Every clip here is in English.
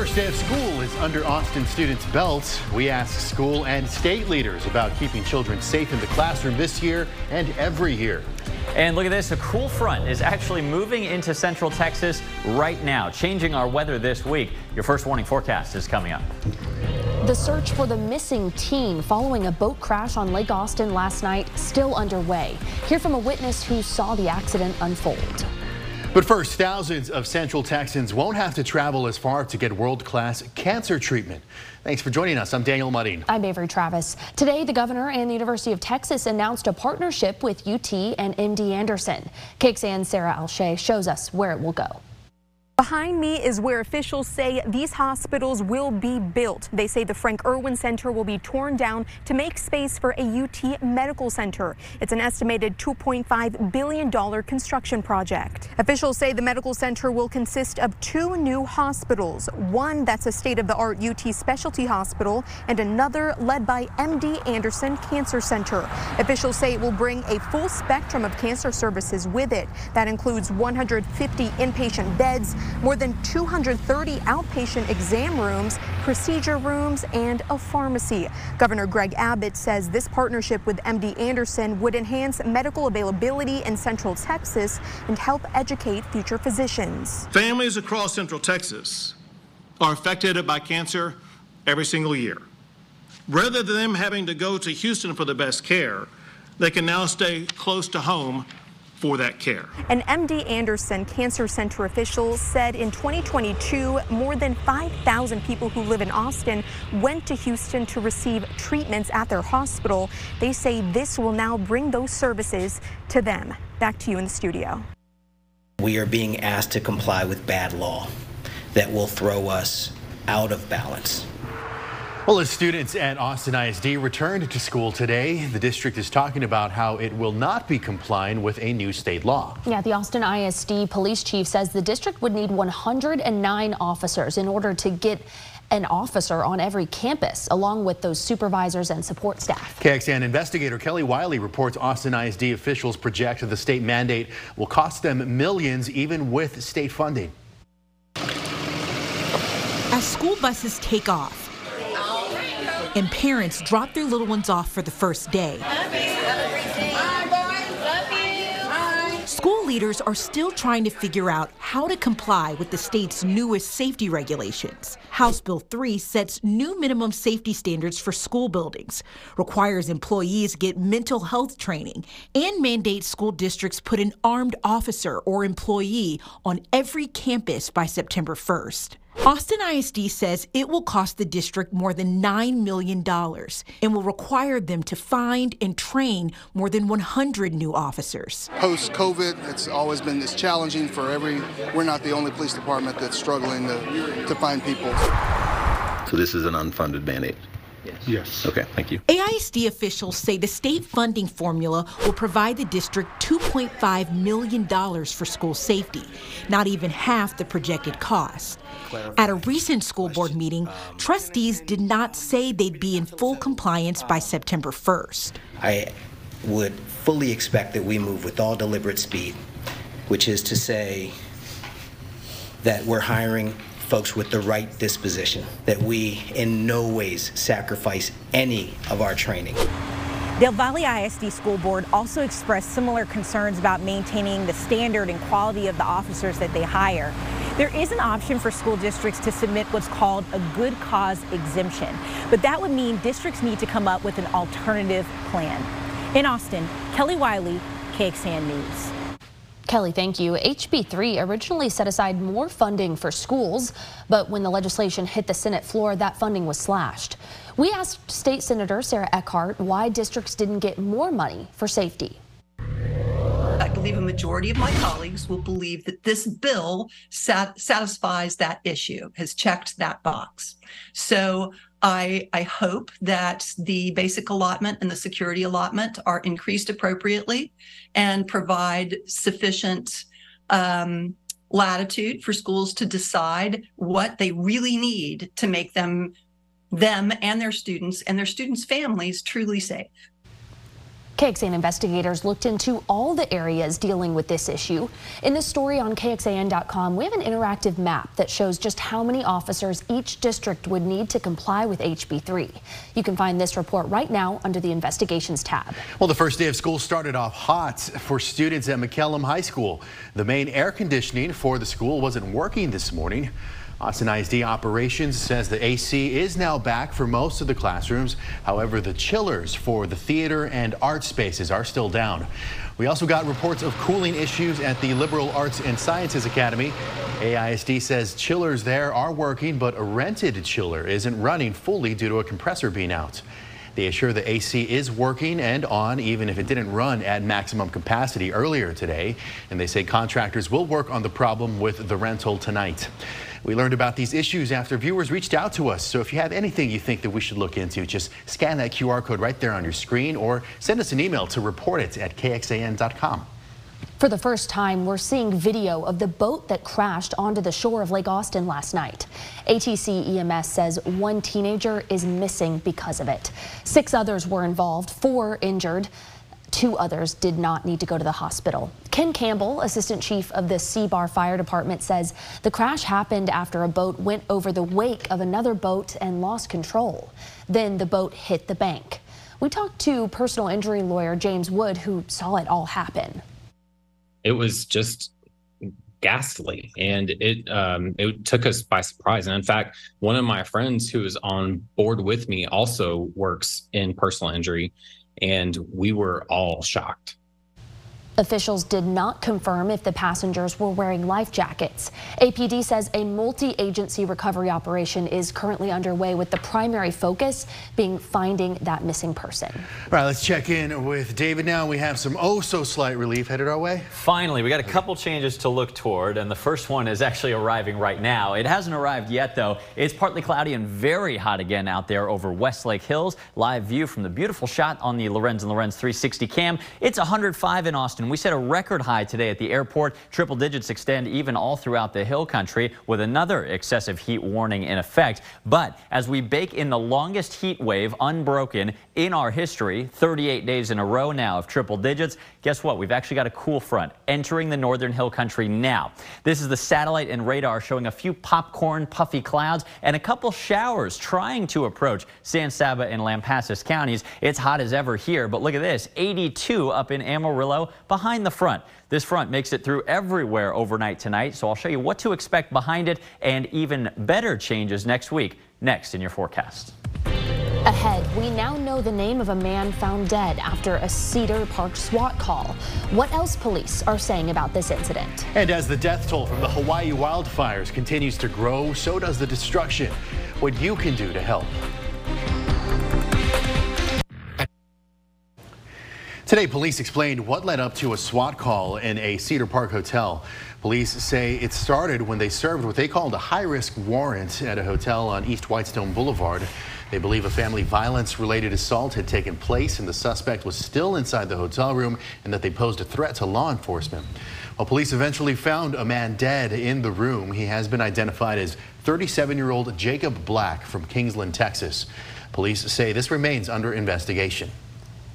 first day of school is under Austin students' belts. We ask school and state leaders about keeping children safe in the classroom this year and every year. And look at this, a cool front is actually moving into central Texas right now, changing our weather this week. Your first warning forecast is coming up. The search for the missing teen following a boat crash on Lake Austin last night still underway. Hear from a witness who saw the accident unfold. But first, thousands of Central Texans won't have to travel as far to get world-class cancer treatment. Thanks for joining us. I'm Daniel Mudding. I'm Avery Travis. Today, the governor and the University of Texas announced a partnership with UT and MD Anderson. KXAN's Sarah Alshay shows us where it will go. Behind me is where officials say these hospitals will be built. They say the Frank Irwin Center will be torn down to make space for a UT medical center. It's an estimated $2.5 billion construction project. Officials say the medical center will consist of two new hospitals, one that's a state-of-the-art UT specialty hospital and another led by MD Anderson Cancer Center. Officials say it will bring a full spectrum of cancer services with it. That includes 150 inpatient beds, more than 230 outpatient exam rooms, procedure rooms, and a pharmacy. Governor Greg Abbott says this partnership with MD Anderson would enhance medical availability in Central Texas and help educate future physicians. Families across Central Texas are affected by cancer every single year. Rather than them having to go to Houston for the best care, they can now stay close to home for that care. An MD Anderson Cancer Center official said in 2022, more than 5,000 people who live in Austin went to Houston to receive treatments at their hospital. They say this will now bring those services to them. Back to you in the studio. We are being asked to comply with bad law that will throw us out of balance. Well, as students at Austin ISD returned to school today, the district is talking about how it will not be complying with a new state law. Yeah, the Austin ISD police chief says the district would need 109 officers in order to get an officer on every campus, along with those supervisors and support staff. KXAN investigator Kelly Wiley reports Austin ISD officials project the state mandate will cost them millions even with state funding. As school buses take off, and parents drop their little ones off for the first day. School leaders are still trying to figure out how to comply with the state's newest safety regulations. House Bill 3 sets new minimum safety standards for school buildings, requires employees get mental health training, and mandates school districts put an armed officer or employee on every campus by September 1st. Austin ISD says it will cost the district more than $9 million and will require them to find and train more than 100 new officers. Post COVID, it's always been this challenging for every, we're not the only police department that's struggling to, to find people. So this is an unfunded mandate? Yes. Yes. Okay, thank you. AISD officials say the state funding formula will provide the district $2.5 million for school safety, not even half the projected cost. At a recent school board meeting, trustees did not say they'd be in full compliance by September 1st. I would fully expect that we move with all deliberate speed, which is to say that we're hiring folks with the right disposition, that we in no ways sacrifice any of our training. Del Valle ISD School Board also expressed similar concerns about maintaining the standard and quality of the officers that they hire. There is an option for school districts to submit what's called a good cause exemption, but that would mean districts need to come up with an alternative plan. In Austin, Kelly Wiley, KXAN News. Kelly, thank you. HB 3 originally set aside more funding for schools, but when the legislation hit the Senate floor, that funding was slashed. We asked State Senator Sarah Eckhardt why districts didn't get more money for safety. I believe a majority of my colleagues will believe that this bill sat- satisfies that issue, has checked that box. So I, I hope that the basic allotment and the security allotment are increased appropriately and provide sufficient um, latitude for schools to decide what they really need to make them them and their students and their students' families truly safe. KXAN investigators looked into all the areas dealing with this issue. In this story on KXAN.com, we have an interactive map that shows just how many officers each district would need to comply with HB3. You can find this report right now under the Investigations tab. Well, the first day of school started off hot for students at McCallum High School. The main air conditioning for the school wasn't working this morning. Austin ISD Operations says the AC is now back for most of the classrooms. However, the chillers for the theater and art spaces are still down. We also got reports of cooling issues at the Liberal Arts and Sciences Academy. AISD says chillers there are working, but a rented chiller isn't running fully due to a compressor being out. They assure the AC is working and on even if it didn't run at maximum capacity earlier today. And they say contractors will work on the problem with the rental tonight. We learned about these issues after viewers reached out to us. So if you have anything you think that we should look into, just scan that QR code right there on your screen or send us an email to report it at kxan.com. For the first time, we're seeing video of the boat that crashed onto the shore of Lake Austin last night. ATC EMS says one teenager is missing because of it. Six others were involved, four injured. Two others did not need to go to the hospital. Ken Campbell, assistant chief of the Seabar Fire Department, says the crash happened after a boat went over the wake of another boat and lost control. Then the boat hit the bank. We talked to personal injury lawyer James Wood, who saw it all happen. It was just ghastly and it um, it took us by surprise and in fact one of my friends who is on board with me also works in personal injury and we were all shocked. Officials did not confirm if the passengers were wearing life jackets. APD says a multi-agency recovery operation is currently underway with the primary focus being finding that missing person. All right, let's check in with David now. We have some oh so slight relief headed our way. Finally, we got a couple changes to look toward, and the first one is actually arriving right now. It hasn't arrived yet, though. It's partly cloudy and very hot again out there over Westlake Hills. Live view from the beautiful shot on the Lorenz and Lorenz 360 cam. It's 105 in Austin. We set a record high today at the airport. Triple digits extend even all throughout the hill country with another excessive heat warning in effect. But as we bake in the longest heat wave unbroken in our history, 38 days in a row now of triple digits, guess what? We've actually got a cool front entering the northern hill country now. This is the satellite and radar showing a few popcorn puffy clouds and a couple showers trying to approach San Saba and Lampasas counties. It's hot as ever here, but look at this 82 up in Amarillo behind the front. This front makes it through everywhere overnight tonight, so I'll show you what to expect behind it and even better changes next week. Next in your forecast. Ahead, we now know the name of a man found dead after a Cedar Park SWAT call. What else police are saying about this incident? And as the death toll from the Hawaii wildfires continues to grow, so does the destruction. What you can do to help. Today, police explained what led up to a SWAT call in a Cedar Park hotel. Police say it started when they served what they called a high-risk warrant at a hotel on East Whitestone Boulevard. They believe a family violence-related assault had taken place and the suspect was still inside the hotel room and that they posed a threat to law enforcement. Well, police eventually found a man dead in the room. He has been identified as 37-year-old Jacob Black from Kingsland, Texas. Police say this remains under investigation.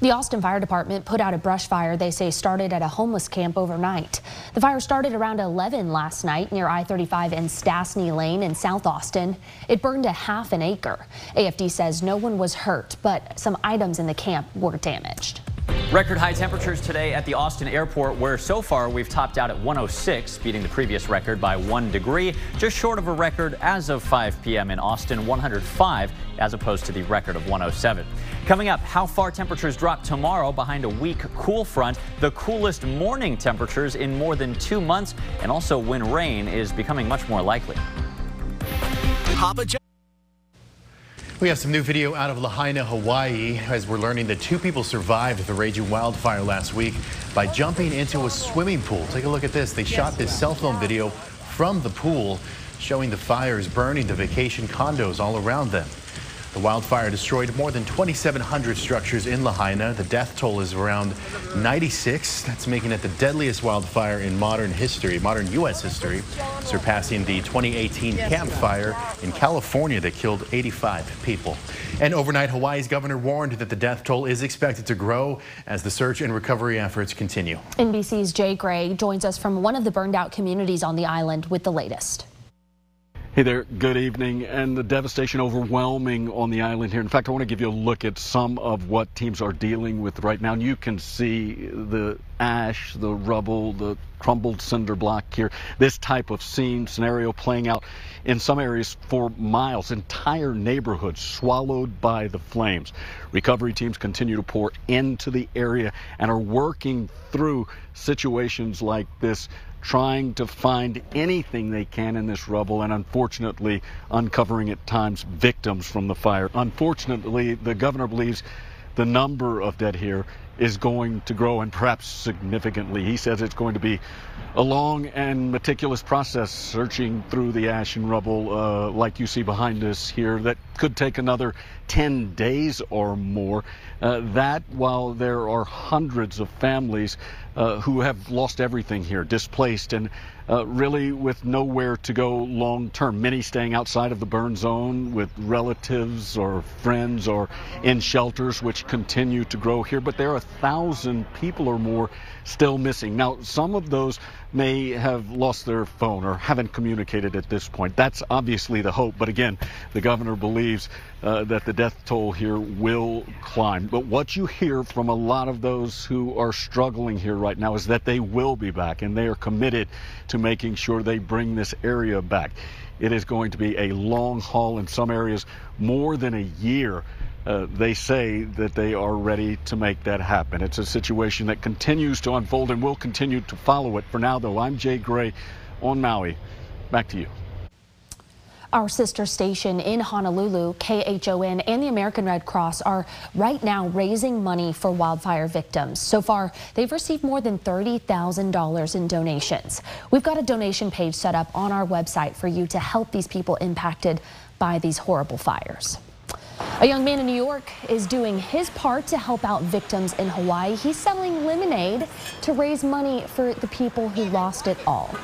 The Austin Fire Department put out a brush fire they say started at a homeless camp overnight. The fire started around 11 last night near I-35 and Stastny Lane in South Austin. It burned a half an acre. AFD says no one was hurt, but some items in the camp were damaged. Record high temperatures today at the Austin airport, where so far we've topped out at 106, beating the previous record by one degree, just short of a record as of 5 p.m. in Austin, 105, as opposed to the record of 107. Coming up, how far temperatures drop tomorrow behind a weak cool front, the coolest morning temperatures in more than two months, and also when rain is becoming much more likely. Papa we have some new video out of Lahaina, Hawaii, as we're learning that two people survived the raging wildfire last week by jumping into a swimming pool. Take a look at this. They shot this cell phone video from the pool, showing the fires burning the vacation condos all around them. The wildfire destroyed more than 2,700 structures in Lahaina. The death toll is around 96. That's making it the deadliest wildfire in modern history, modern U.S. history, surpassing the 2018 Camp Fire in California that killed 85 people. And overnight, Hawaii's governor warned that the death toll is expected to grow as the search and recovery efforts continue. NBC's Jay Gray joins us from one of the burned out communities on the island with the latest. Hey there, good evening. And the devastation overwhelming on the island here. In fact, I want to give you a look at some of what teams are dealing with right now. And you can see the ash, the rubble, the crumbled cinder block here. This type of scene, scenario playing out in some areas for miles. Entire neighborhoods swallowed by the flames. Recovery teams continue to pour into the area and are working through situations like this trying to find anything they can in this rubble and unfortunately uncovering at times victims from the fire. Unfortunately, the governor believes the number of dead here is going to grow and perhaps significantly. He says it's going to be a long and meticulous process searching through the ash and rubble uh, like you see behind us here that could take another 10 days or more. Uh, that while there are hundreds of families uh, who have lost everything here, displaced, and uh, really with nowhere to go long term. Many staying outside of the burn zone with relatives or friends or in shelters, which continue to grow here. But there are a thousand people or more still missing. Now, some of those may have lost their phone or haven't communicated at this point. That's obviously the hope. But again, the governor believes uh, that the death toll here will climb. But what you hear from a lot of those who are struggling here right now is that they will be back and they are committed to making sure they bring this area back. It is going to be a long haul in some areas, more than a year. Uh, they say that they are ready to make that happen. It's a situation that continues to unfold and we'll continue to follow it. For now, though, I'm Jay Gray on Maui. Back to you. Our sister station in Honolulu, KHON, and the American Red Cross are right now raising money for wildfire victims. So far, they've received more than $30,000 in donations. We've got a donation page set up on our website for you to help these people impacted by these horrible fires. A young man in New York is doing his part to help out victims in Hawaii. He's selling lemonade to raise money for the people who lost it all.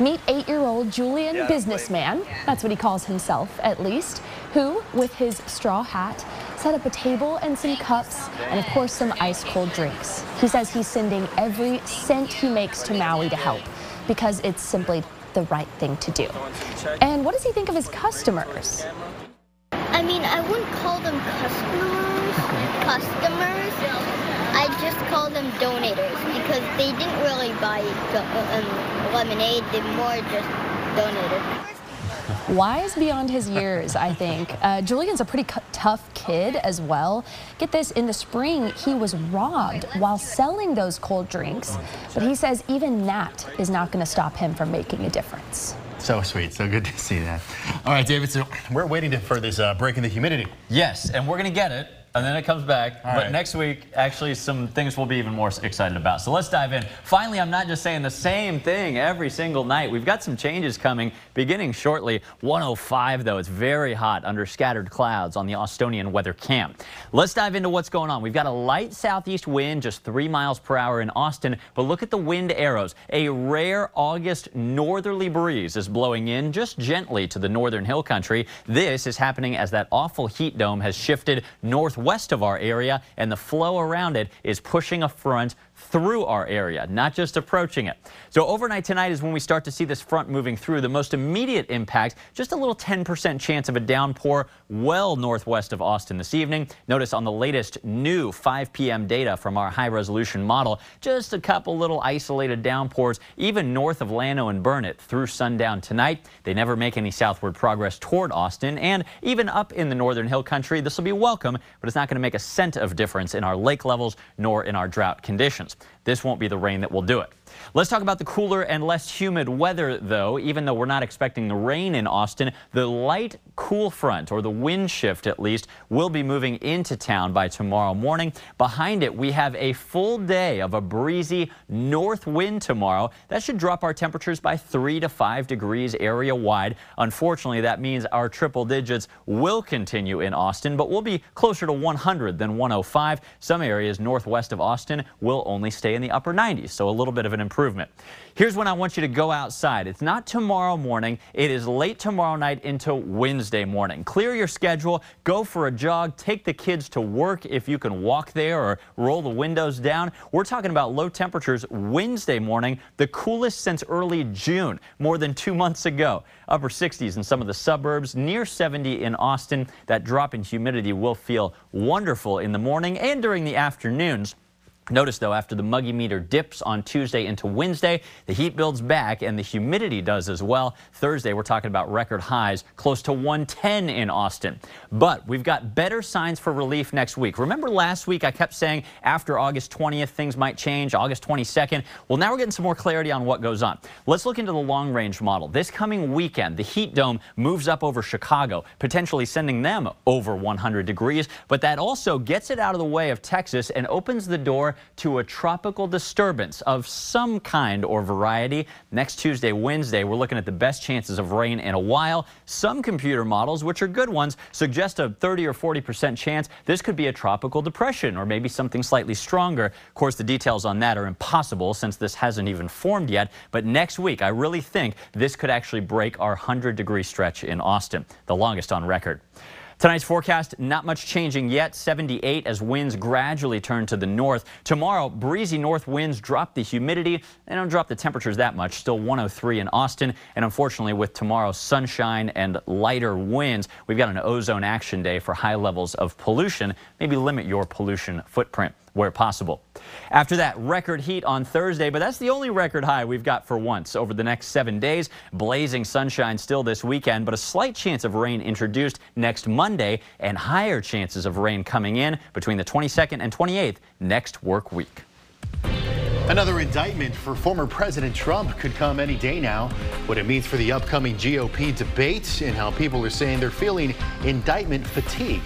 Meet eight-year-old Julian yeah, Businessman, that's what he calls himself at least, who, with his straw hat, set up a table and some cups and of course some ice-cold drinks. He says he's sending every cent he makes to Maui to help because it's simply the right thing to do. And what does he think of his customers? I mean, I wouldn't call them customers, customers. I just call them donators because they didn't really buy um, lemonade. They more just donated. Wise beyond his years, I think. Uh, Julian's a pretty tough kid as well. Get this, in the spring, he was robbed while selling those cold drinks. But he says even that is not going to stop him from making a difference. So sweet. So good to see that. All right, David, so we're waiting for this uh, break in the humidity. Yes, and we're going to get it and then it comes back. All but right. next week, actually, some things we'll be even more excited about. So let's dive in. Finally, I'm not just saying the same thing every single night. We've got some changes coming beginning shortly. 105, though, it's very hot under scattered clouds on the Austonian weather cam. Let's dive into what's going on. We've got a light southeast wind, just three miles per hour in Austin. But look at the wind arrows. A rare August northerly breeze is blowing in just gently to the northern hill country. This is happening as that awful heat dome has shifted northwest west of our area, and the flow around it is pushing a front through our area, not just approaching it. So overnight tonight is when we start to see this front moving through. The most immediate impact, just a little 10% chance of a downpour well northwest of Austin this evening. Notice on the latest new 5 p.m. data from our high resolution model, just a couple little isolated downpours even north of Llano and Burnet through sundown tonight. They never make any southward progress toward Austin and even up in the northern hill country. This will be welcome, but it's not going to make a cent of difference in our lake levels nor in our drought conditions. This won't be the rain that will do it. Let's talk about the cooler and less humid weather, though. Even though we're not expecting the rain in Austin, the light cool front, or the wind shift at least, will be moving into town by tomorrow morning. Behind it, we have a full day of a breezy north wind tomorrow. That should drop our temperatures by 3 to 5 degrees area wide. Unfortunately, that means our triple digits will continue in Austin, but we'll be closer to 100 than 105. Some areas northwest of Austin will only stay in the upper 90s, so a little bit of an improvement. Here's when I want you to go outside. It's not tomorrow morning. It is late tomorrow night into Wednesday morning. Clear your schedule. Go for a jog. Take the kids to work if you can walk there or roll the windows down. We're talking about low temperatures Wednesday morning, the coolest since early June, more than two months ago. Upper 60s in some of the suburbs, near 70 in Austin. That drop in humidity will feel wonderful in the morning and during the afternoons. Notice, though, after the muggy meter dips on Tuesday into Wednesday, the heat builds back and the humidity does as well. Thursday, we're talking about record highs close to 110 in Austin. But we've got better signs for relief next week. Remember last week I kept saying after August 20th things might change, August 22nd? Well, now we're getting some more clarity on what goes on. Let's look into the long range model. This coming weekend, the heat dome moves up over Chicago, potentially sending them over 100 degrees. But that also gets it out of the way of Texas and opens the door to a tropical disturbance of some kind or variety. Next Tuesday, Wednesday, we're looking at the best chances of rain in a while. Some computer models, which are good ones, suggest a 30 or 40 percent chance this could be a tropical depression or maybe something slightly stronger. Of course, the details on that are impossible since this hasn't even formed yet. But next week, I really think this could actually break our 100 degree stretch in Austin, the longest on record. Tonight's forecast, not much changing yet. 78 as winds gradually turn to the north. Tomorrow, breezy north winds drop the humidity. They don't drop the temperatures that much. Still 103 in Austin. And unfortunately, with tomorrow's sunshine and lighter winds, we've got an ozone action day for high levels of pollution. Maybe limit your pollution footprint where possible. After that, record heat on Thursday, but that's the only record high we've got for once over the next seven days. Blazing sunshine still this weekend, but a slight chance of rain introduced next Monday and higher chances of rain coming in between the 22nd and 28th next work week. Another indictment for former President Trump could come any day now. What it means for the upcoming GOP debate and how people are saying they're feeling indictment fatigue.